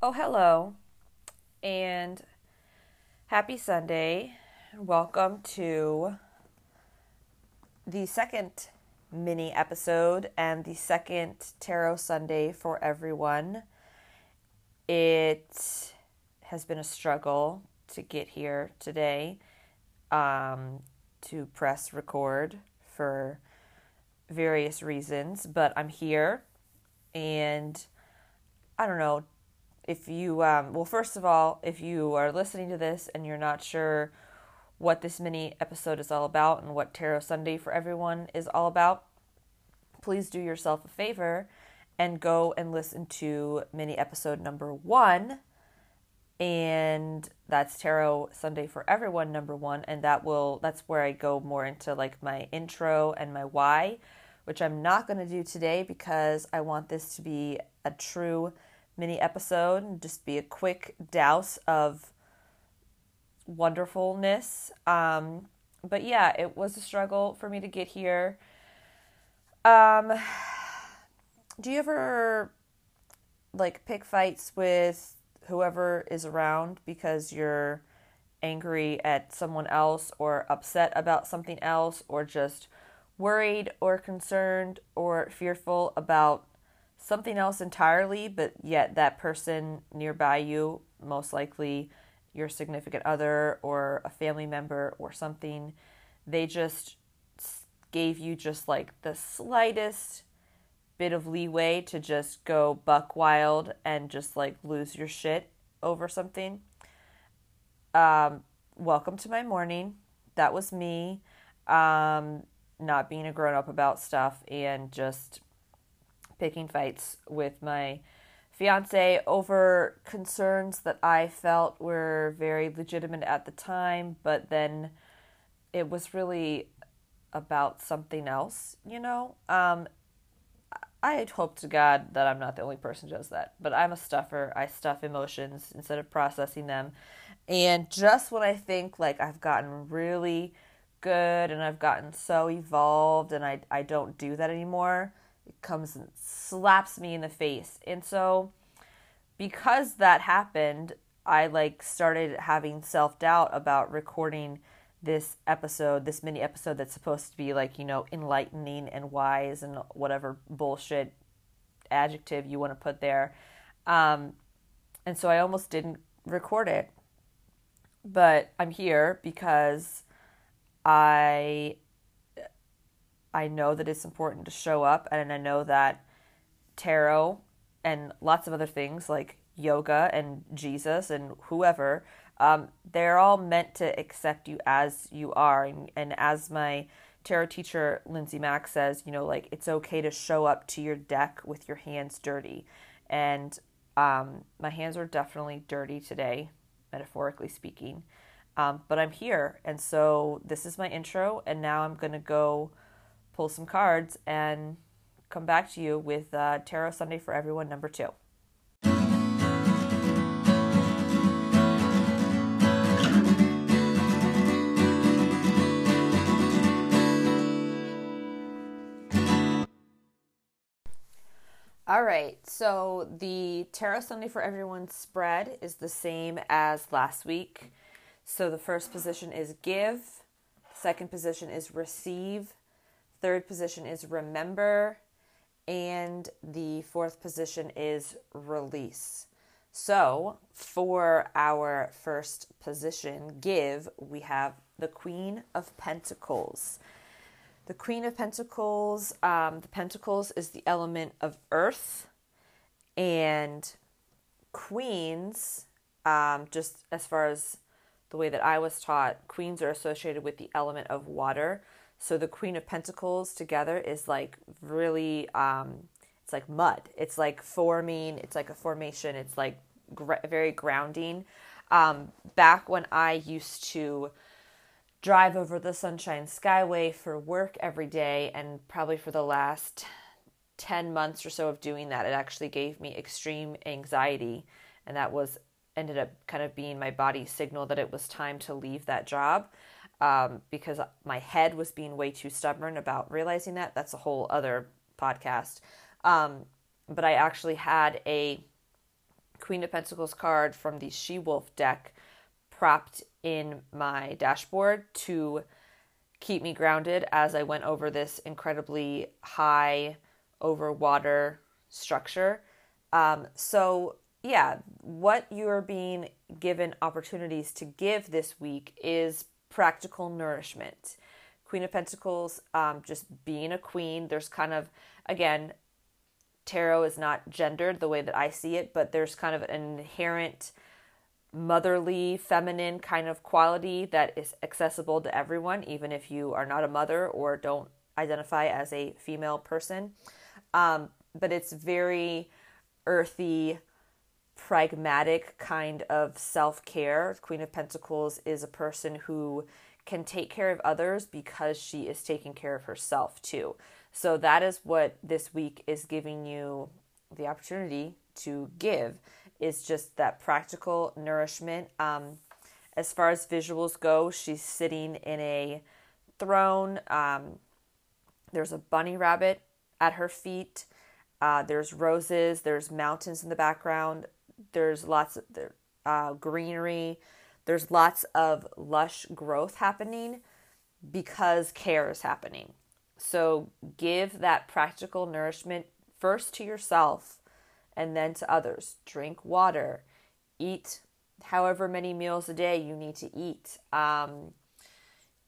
Oh, hello, and happy Sunday. Welcome to the second mini episode and the second Tarot Sunday for everyone. It has been a struggle to get here today um, to press record for various reasons, but I'm here and I don't know if you um, well first of all if you are listening to this and you're not sure what this mini episode is all about and what tarot sunday for everyone is all about please do yourself a favor and go and listen to mini episode number one. And that's tarot sunday for everyone number one. And that will that's where i go more into like my intro and my why which i'm not going to do today because i want this to be a true mini episode and just be a quick douse of wonderfulness. Um, but yeah, it was a struggle for me to get here. Um, do you ever like pick fights with whoever is around because you're angry at someone else or upset about something else or just worried or concerned or fearful about something else entirely, but yet that person nearby you, most likely your significant other or a family member or something, they just gave you just like the slightest bit of leeway to just go buck wild and just like lose your shit over something. Um, welcome to my morning. That was me um, not being a grown up about stuff and just picking fights with my fiance over concerns that I felt were very legitimate at the time, but then it was really about something else, you know? Um, I had hoped to God that I'm not the only person who does that, but I'm a stuffer. I stuff emotions instead of processing them. And just when I think like I've gotten really good and I've gotten so evolved and I, I don't do that anymore, comes and slaps me in the face. And so because that happened, I like started having self-doubt about recording this episode, this mini episode that's supposed to be like, you know, enlightening and wise and whatever bullshit adjective you want to put there. Um, and so I almost didn't record it. But I'm here because I I know that it's important to show up, and I know that tarot and lots of other things like yoga and Jesus and whoever, um, they're all meant to accept you as you are. And, and as my tarot teacher, Lindsay Mack, says, you know, like it's okay to show up to your deck with your hands dirty. And um, my hands are definitely dirty today, metaphorically speaking. Um, but I'm here. And so this is my intro. And now I'm going to go pull some cards and come back to you with uh, Tarot Sunday for Everyone number two. All right, so the Tarot Sunday for Everyone spread is the same as last week. So the first position is give, second position is receive, Third position is remember. And the fourth position is release. So for our first position, give, we have the Queen of Pentacles. The Queen of Pentacles, um, the Pentacles is the element of earth, and queens, um, just as far as the way that I was taught, queens are associated with the element of water. So the Queen of Pentacles together is like really, um, it's like mud. It's like forming. It's like a formation. It's like gr- very grounding. Um, back when I used to drive over the Sunshine Skyway for work every day, and probably for the last 10 months or so of doing that, it actually gave me extreme anxiety. And that was ended up kind of being my body's signal that it was time to leave that job um, because my head was being way too stubborn about realizing that. That's a whole other podcast. Um, but I actually had a Queen of Pentacles card from the She Wolf deck propped in my dashboard to keep me grounded as I went over this incredibly high over water structure. Um, so, yeah, what you're being given opportunities to give this week is practical nourishment. Queen of Pentacles, um, just being a queen, there's kind of, again, tarot is not gendered the way that I see it, but there's kind of an inherent motherly, feminine kind of quality that is accessible to everyone, even if you are not a mother or don't identify as a female person. Um, but it's very earthy, pragmatic kind of self care. Queen of Pentacles is a person who can take care of others because she is taking care of herself too. So that is what this week is giving you the opportunity to give is just that practical nourishment. Um, as far as visuals go, she's sitting in a throne. Um, there's a bunny rabbit at her feet. Uh, there's roses. There's mountains in the background. There's lots of uh, greenery. There's lots of lush growth happening because care is happening. So give that practical nourishment first to yourself and then to others. Drink water, eat however many meals a day you need to eat, um,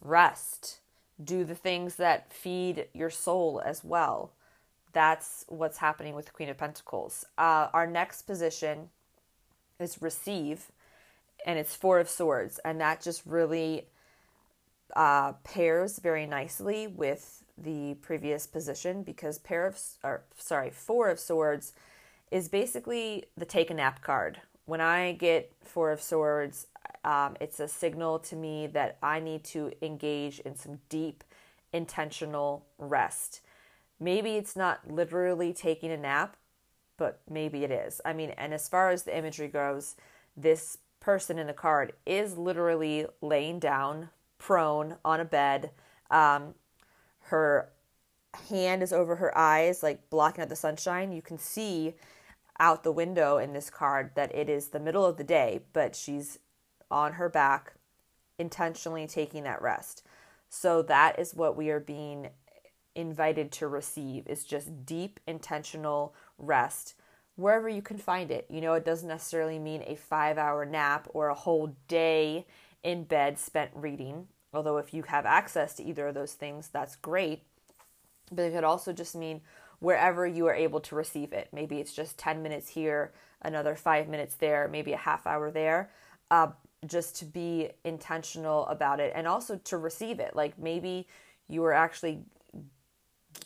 rest, do the things that feed your soul as well. That's what's happening with the Queen of Pentacles. Uh, our next position is receive, and it's Four of Swords, and that just really uh, pairs very nicely with the previous position because pair of or sorry four of swords is basically the take a nap card. When I get four of swords, um, it's a signal to me that I need to engage in some deep, intentional rest. Maybe it's not literally taking a nap, but maybe it is. I mean, and as far as the imagery goes, this person in the card is literally laying down, prone on a bed. Um, her hand is over her eyes, like blocking out the sunshine. You can see out the window in this card that it is the middle of the day, but she's on her back, intentionally taking that rest. So that is what we are being invited to receive is just deep intentional rest wherever you can find it. You know, it doesn't necessarily mean a 5-hour nap or a whole day in bed spent reading. Although, if you have access to either of those things, that's great. But it could also just mean wherever you are able to receive it. Maybe it's just 10 minutes here, another five minutes there, maybe a half hour there. Uh, just to be intentional about it and also to receive it. Like maybe you are actually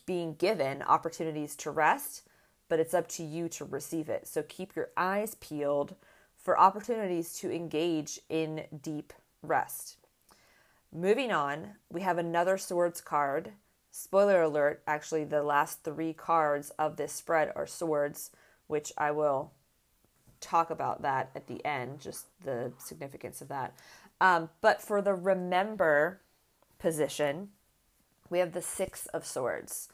being given opportunities to rest, but it's up to you to receive it. So keep your eyes peeled for opportunities to engage in deep rest. Moving on, we have another swords card. Spoiler alert, actually, the last three cards of this spread are swords, which I will talk about that at the end, just the significance of that. Um, but for the remember position, we have the Six of Swords.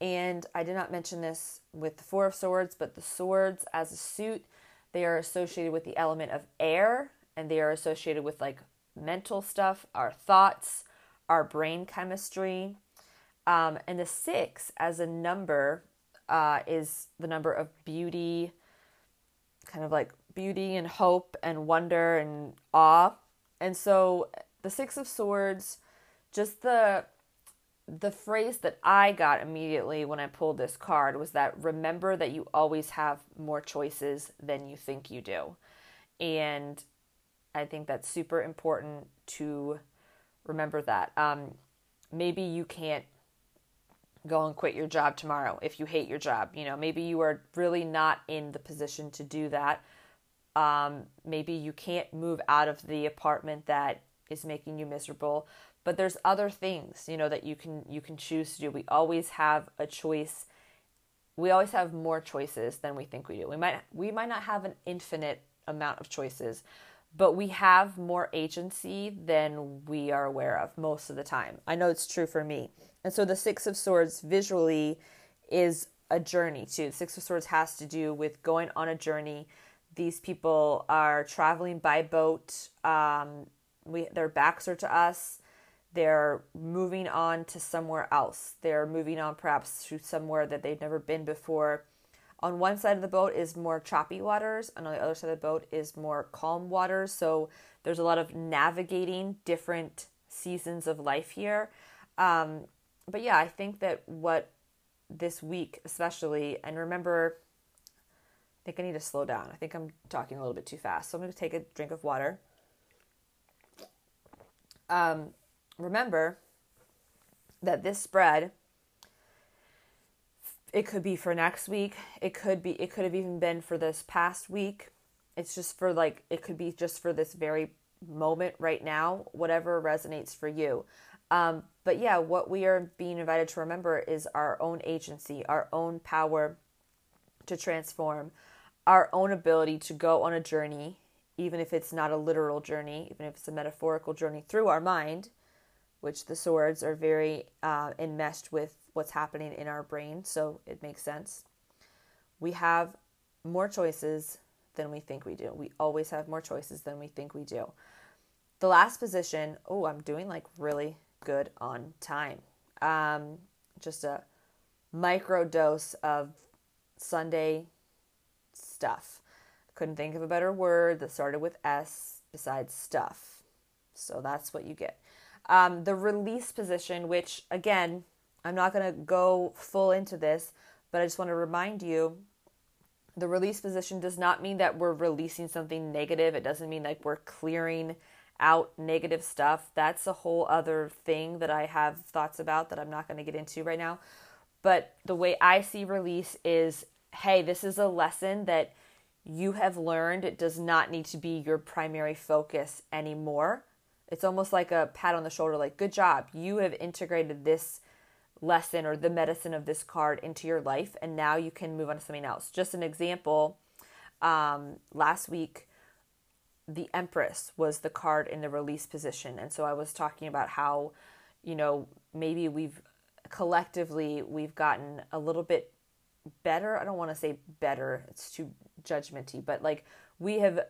And I did not mention this with the Four of Swords, but the swords as a suit, they are associated with the element of air and they are associated with like mental stuff, our thoughts, our brain chemistry. Um, and the six as a number uh, is the number of beauty, kind of like beauty and hope and wonder and awe. And so the six of swords, just the the phrase that I got immediately when I pulled this card was that remember that you always have more choices than you think you do. And I think that's super important to remember that. Um, maybe you can't go and quit your job tomorrow if you hate your job. You know, maybe you are really not in the position to do that. Um, maybe you can't move out of the apartment that is making you miserable but there's other things you know that you can you can choose to do we always have a choice we always have more choices than we think we do we might we might not have an infinite amount of choices but we have more agency than we are aware of most of the time. I know it's true for me. And so the Six of Swords visually is a journey too. The Six of Swords has to do with going on a journey These people are traveling by boat. Um, we, their backs are to us. They're moving on to somewhere else. They're moving on perhaps to somewhere that they've never been before. On one side of the boat is more choppy waters, and on the other side of the boat is more calm waters. So there's a lot of navigating different seasons of life here. Um, but yeah, I think that what this week, especially, and remember, I think I need to slow down. I think I'm talking a little bit too fast. So I'm going to take a drink of water. Um, remember that this spread it could be for next week. It could be it could have even been for this past week. It's just for like it could be just for this very moment right now whatever resonates for you. Um, but yeah what we are being invited to remember is our own agency our own power to transform our own ability to go on a journey even if it's not a literal journey even if it's a metaphorical journey through our mind which the swords are very uh, enmeshed with what's happening in our brain, so it makes sense. We have more choices than we think we do. We always have more choices than we think we do. The last position, oh, I'm doing like really good on time. Um, just a micro dose of Sunday stuff. Couldn't think of a better word that started with S besides stuff. So that's what you get. Um, the release position, which again, I'm not going to go full into this, but I just want to remind you the release position does not mean that we're releasing something negative. It doesn't mean like we're clearing out negative stuff. That's a whole other thing that I have thoughts about that I'm not going to get into right now. But the way I see release is hey, this is a lesson that you have learned. It does not need to be your primary focus anymore. It's almost like a pat on the shoulder, like, good job. You have integrated this lesson or the medicine of this card into your life, and now you can move on to something else. Just an example um, last week, the Empress was the card in the release position. And so I was talking about how, you know, maybe we've collectively we've gotten a little bit better. I don't want to say better, it's too judgmenty, but like we have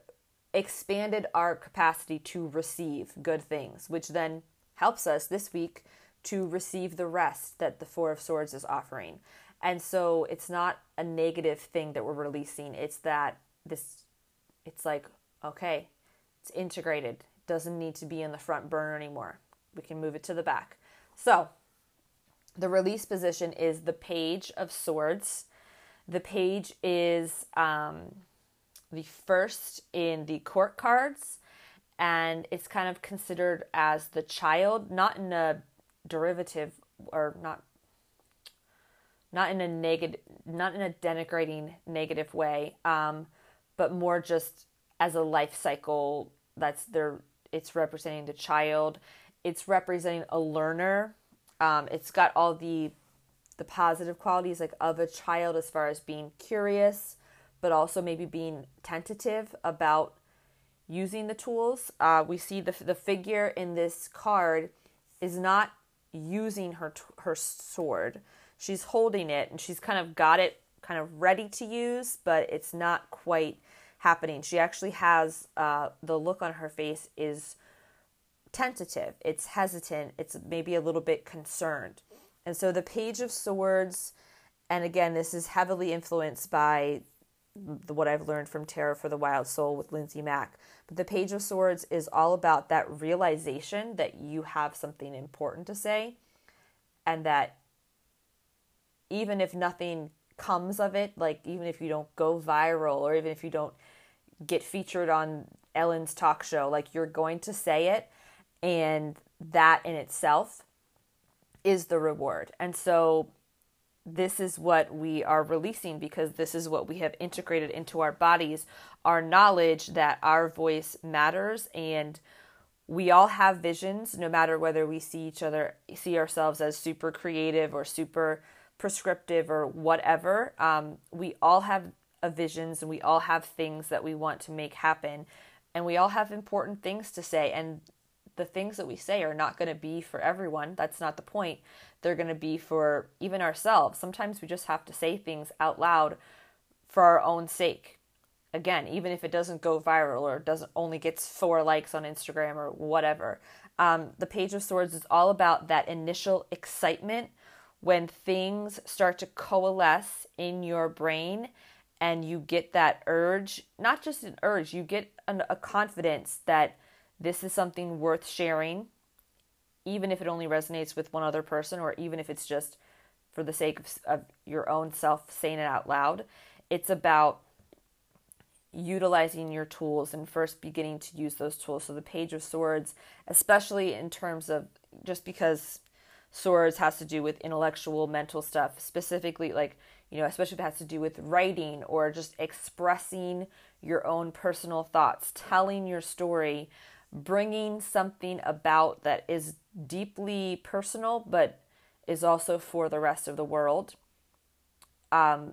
expanded our capacity to receive good things, which then helps us this week to receive the rest that the Four of Swords is offering. And so it's not a negative thing that we're releasing. It's that this, it's like, okay, it's integrated. It doesn't need to be in the front burner anymore. We can move it to the back. So the release position is the Page of Swords. The page is um, the first in the court cards, and it's kind of considered as the child, not in a derivative or not not in a negative not in a denigrating negative way um, but more just as a life cycle that's their it's representing the child. It's representing a learner. Um, it's got all the the positive qualities like of a child as far as being curious but also maybe being tentative about using the tools. Uh, we see the, the figure in this card is not using her, her sword. She's holding it and she's kind of got it kind of ready to use, but it's not quite happening. She actually has uh, the look on her face is tentative, it's hesitant, it's maybe a little bit concerned. And so the Page of Swords, and again, this is heavily influenced by the, what I've learned from Tarot for the Wild Soul with Lindsay Mack. But the Page of Swords is all about that realization that you have something important to say and that even if nothing comes of it, like even if you don't go viral or even if you don't get featured on Ellen's talk show, like you're going to say it and that in itself is the reward. And so this is what we are releasing because this is what we have integrated into our bodies our knowledge that our voice matters and we all have visions no matter whether we see each other see ourselves as super creative or super prescriptive or whatever. Um, we all have a visions and we all have things that we want to make happen. And we all have important things to say. And the things that we say are not going to be for everyone that's not the point they're going to be for even ourselves. Sometimes we just have to say things out loud for our own sake. again, even if it doesn't go viral or doesn't only gets four likes on Instagram or whatever. Um, the Page of Swords is all about that initial excitement when things start to coalesce in your brain and you get that urge, not just an urge, you get an, a confidence that this is something worth sharing, even if it only resonates with one other person or even if it's just for the sake of, of your own self saying it out loud. It's about utilizing your tools and first beginning to use those tools. So the Page of Swords, especially in terms of just because swords has to do with intellectual, mental stuff, specifically like, you know, especially if it has to do with writing or just expressing your own personal thoughts, telling your story, bringing something about that is deeply personal but is also for the rest of the world. Um,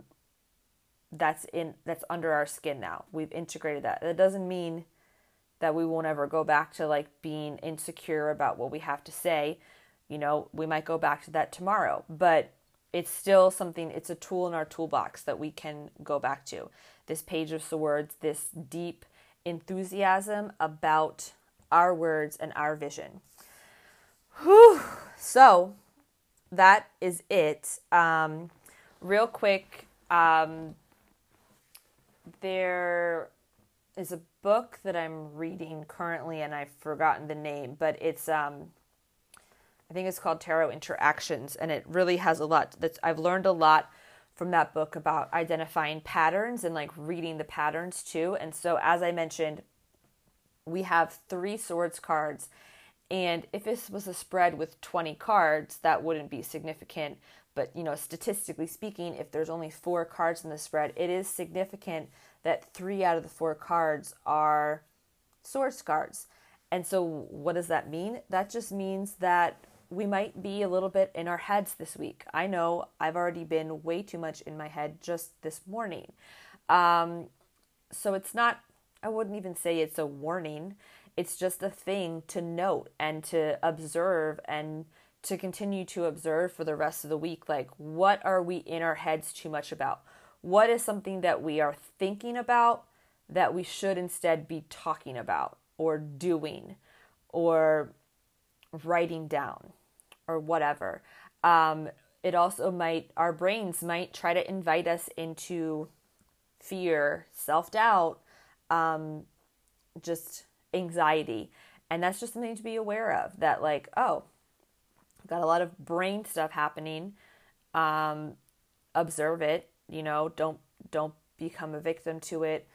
that's in that's under our skin now. We've integrated that. That doesn't mean that we won't ever go back to like being insecure about what we have to say. You know, we might go back to that tomorrow, but it's still something it's a tool in our toolbox that we can go back to. This page of swords, this deep enthusiasm about our words and our vision. Whew. So that is it. Um, real quick, um, there is a book that I'm reading currently, and I've forgotten the name, but it's um, I think it's called Tarot Interactions, and it really has a lot. That's I've learned a lot from that book about identifying patterns and like reading the patterns too. And so, as I mentioned, we have three swords cards. And if this was a spread with 20 cards, that wouldn't be significant. But, you know, statistically speaking, if there's only four cards in the spread, it is significant that three out of the four cards are swords cards. And so, what does that mean? That just means that we might be a little bit in our heads this week. I know I've already been way too much in my head just this morning. Um, so, it's not, I wouldn't even say it's a warning. It's just a thing to note and to observe and to continue to observe for the rest of the week. Like, what are we in our heads too much about? What is something that we are thinking about that we should instead be talking about or doing or writing down or whatever? Um, it also might, our brains might try to invite us into fear, self doubt, um, just anxiety. And that's just something to be aware of that, like, oh, got a lot of brain stuff happening. Um, observe it, you know, don't don't become a victim to it.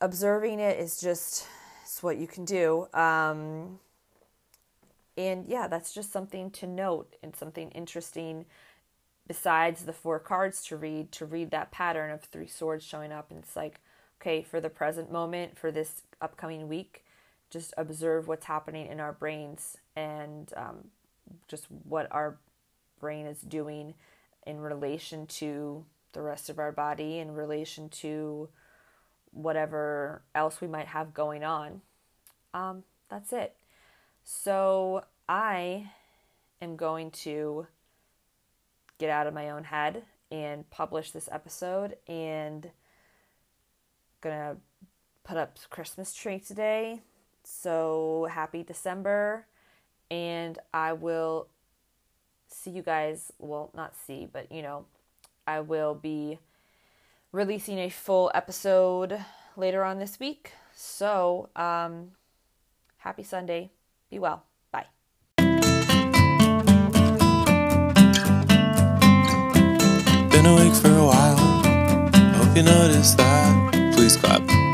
Observing it is just it's what you can do. Um, and yeah, that's just something to note and something interesting besides the four cards to read to read that pattern of three swords showing up and it's like okay for the present moment for this upcoming week just observe what's happening in our brains and um, just what our brain is doing in relation to the rest of our body, in relation to whatever else we might have going on. Um, that's it. So I am going to get out of my own head and publish this episode and gonna put up Christmas tree today. So happy December and I will see you guys. Well, not see, but you know, I will be releasing a full episode later on this week. So, um, happy Sunday. Be well. Bye. Been awake for a while. Hope you noticed that. Please clap.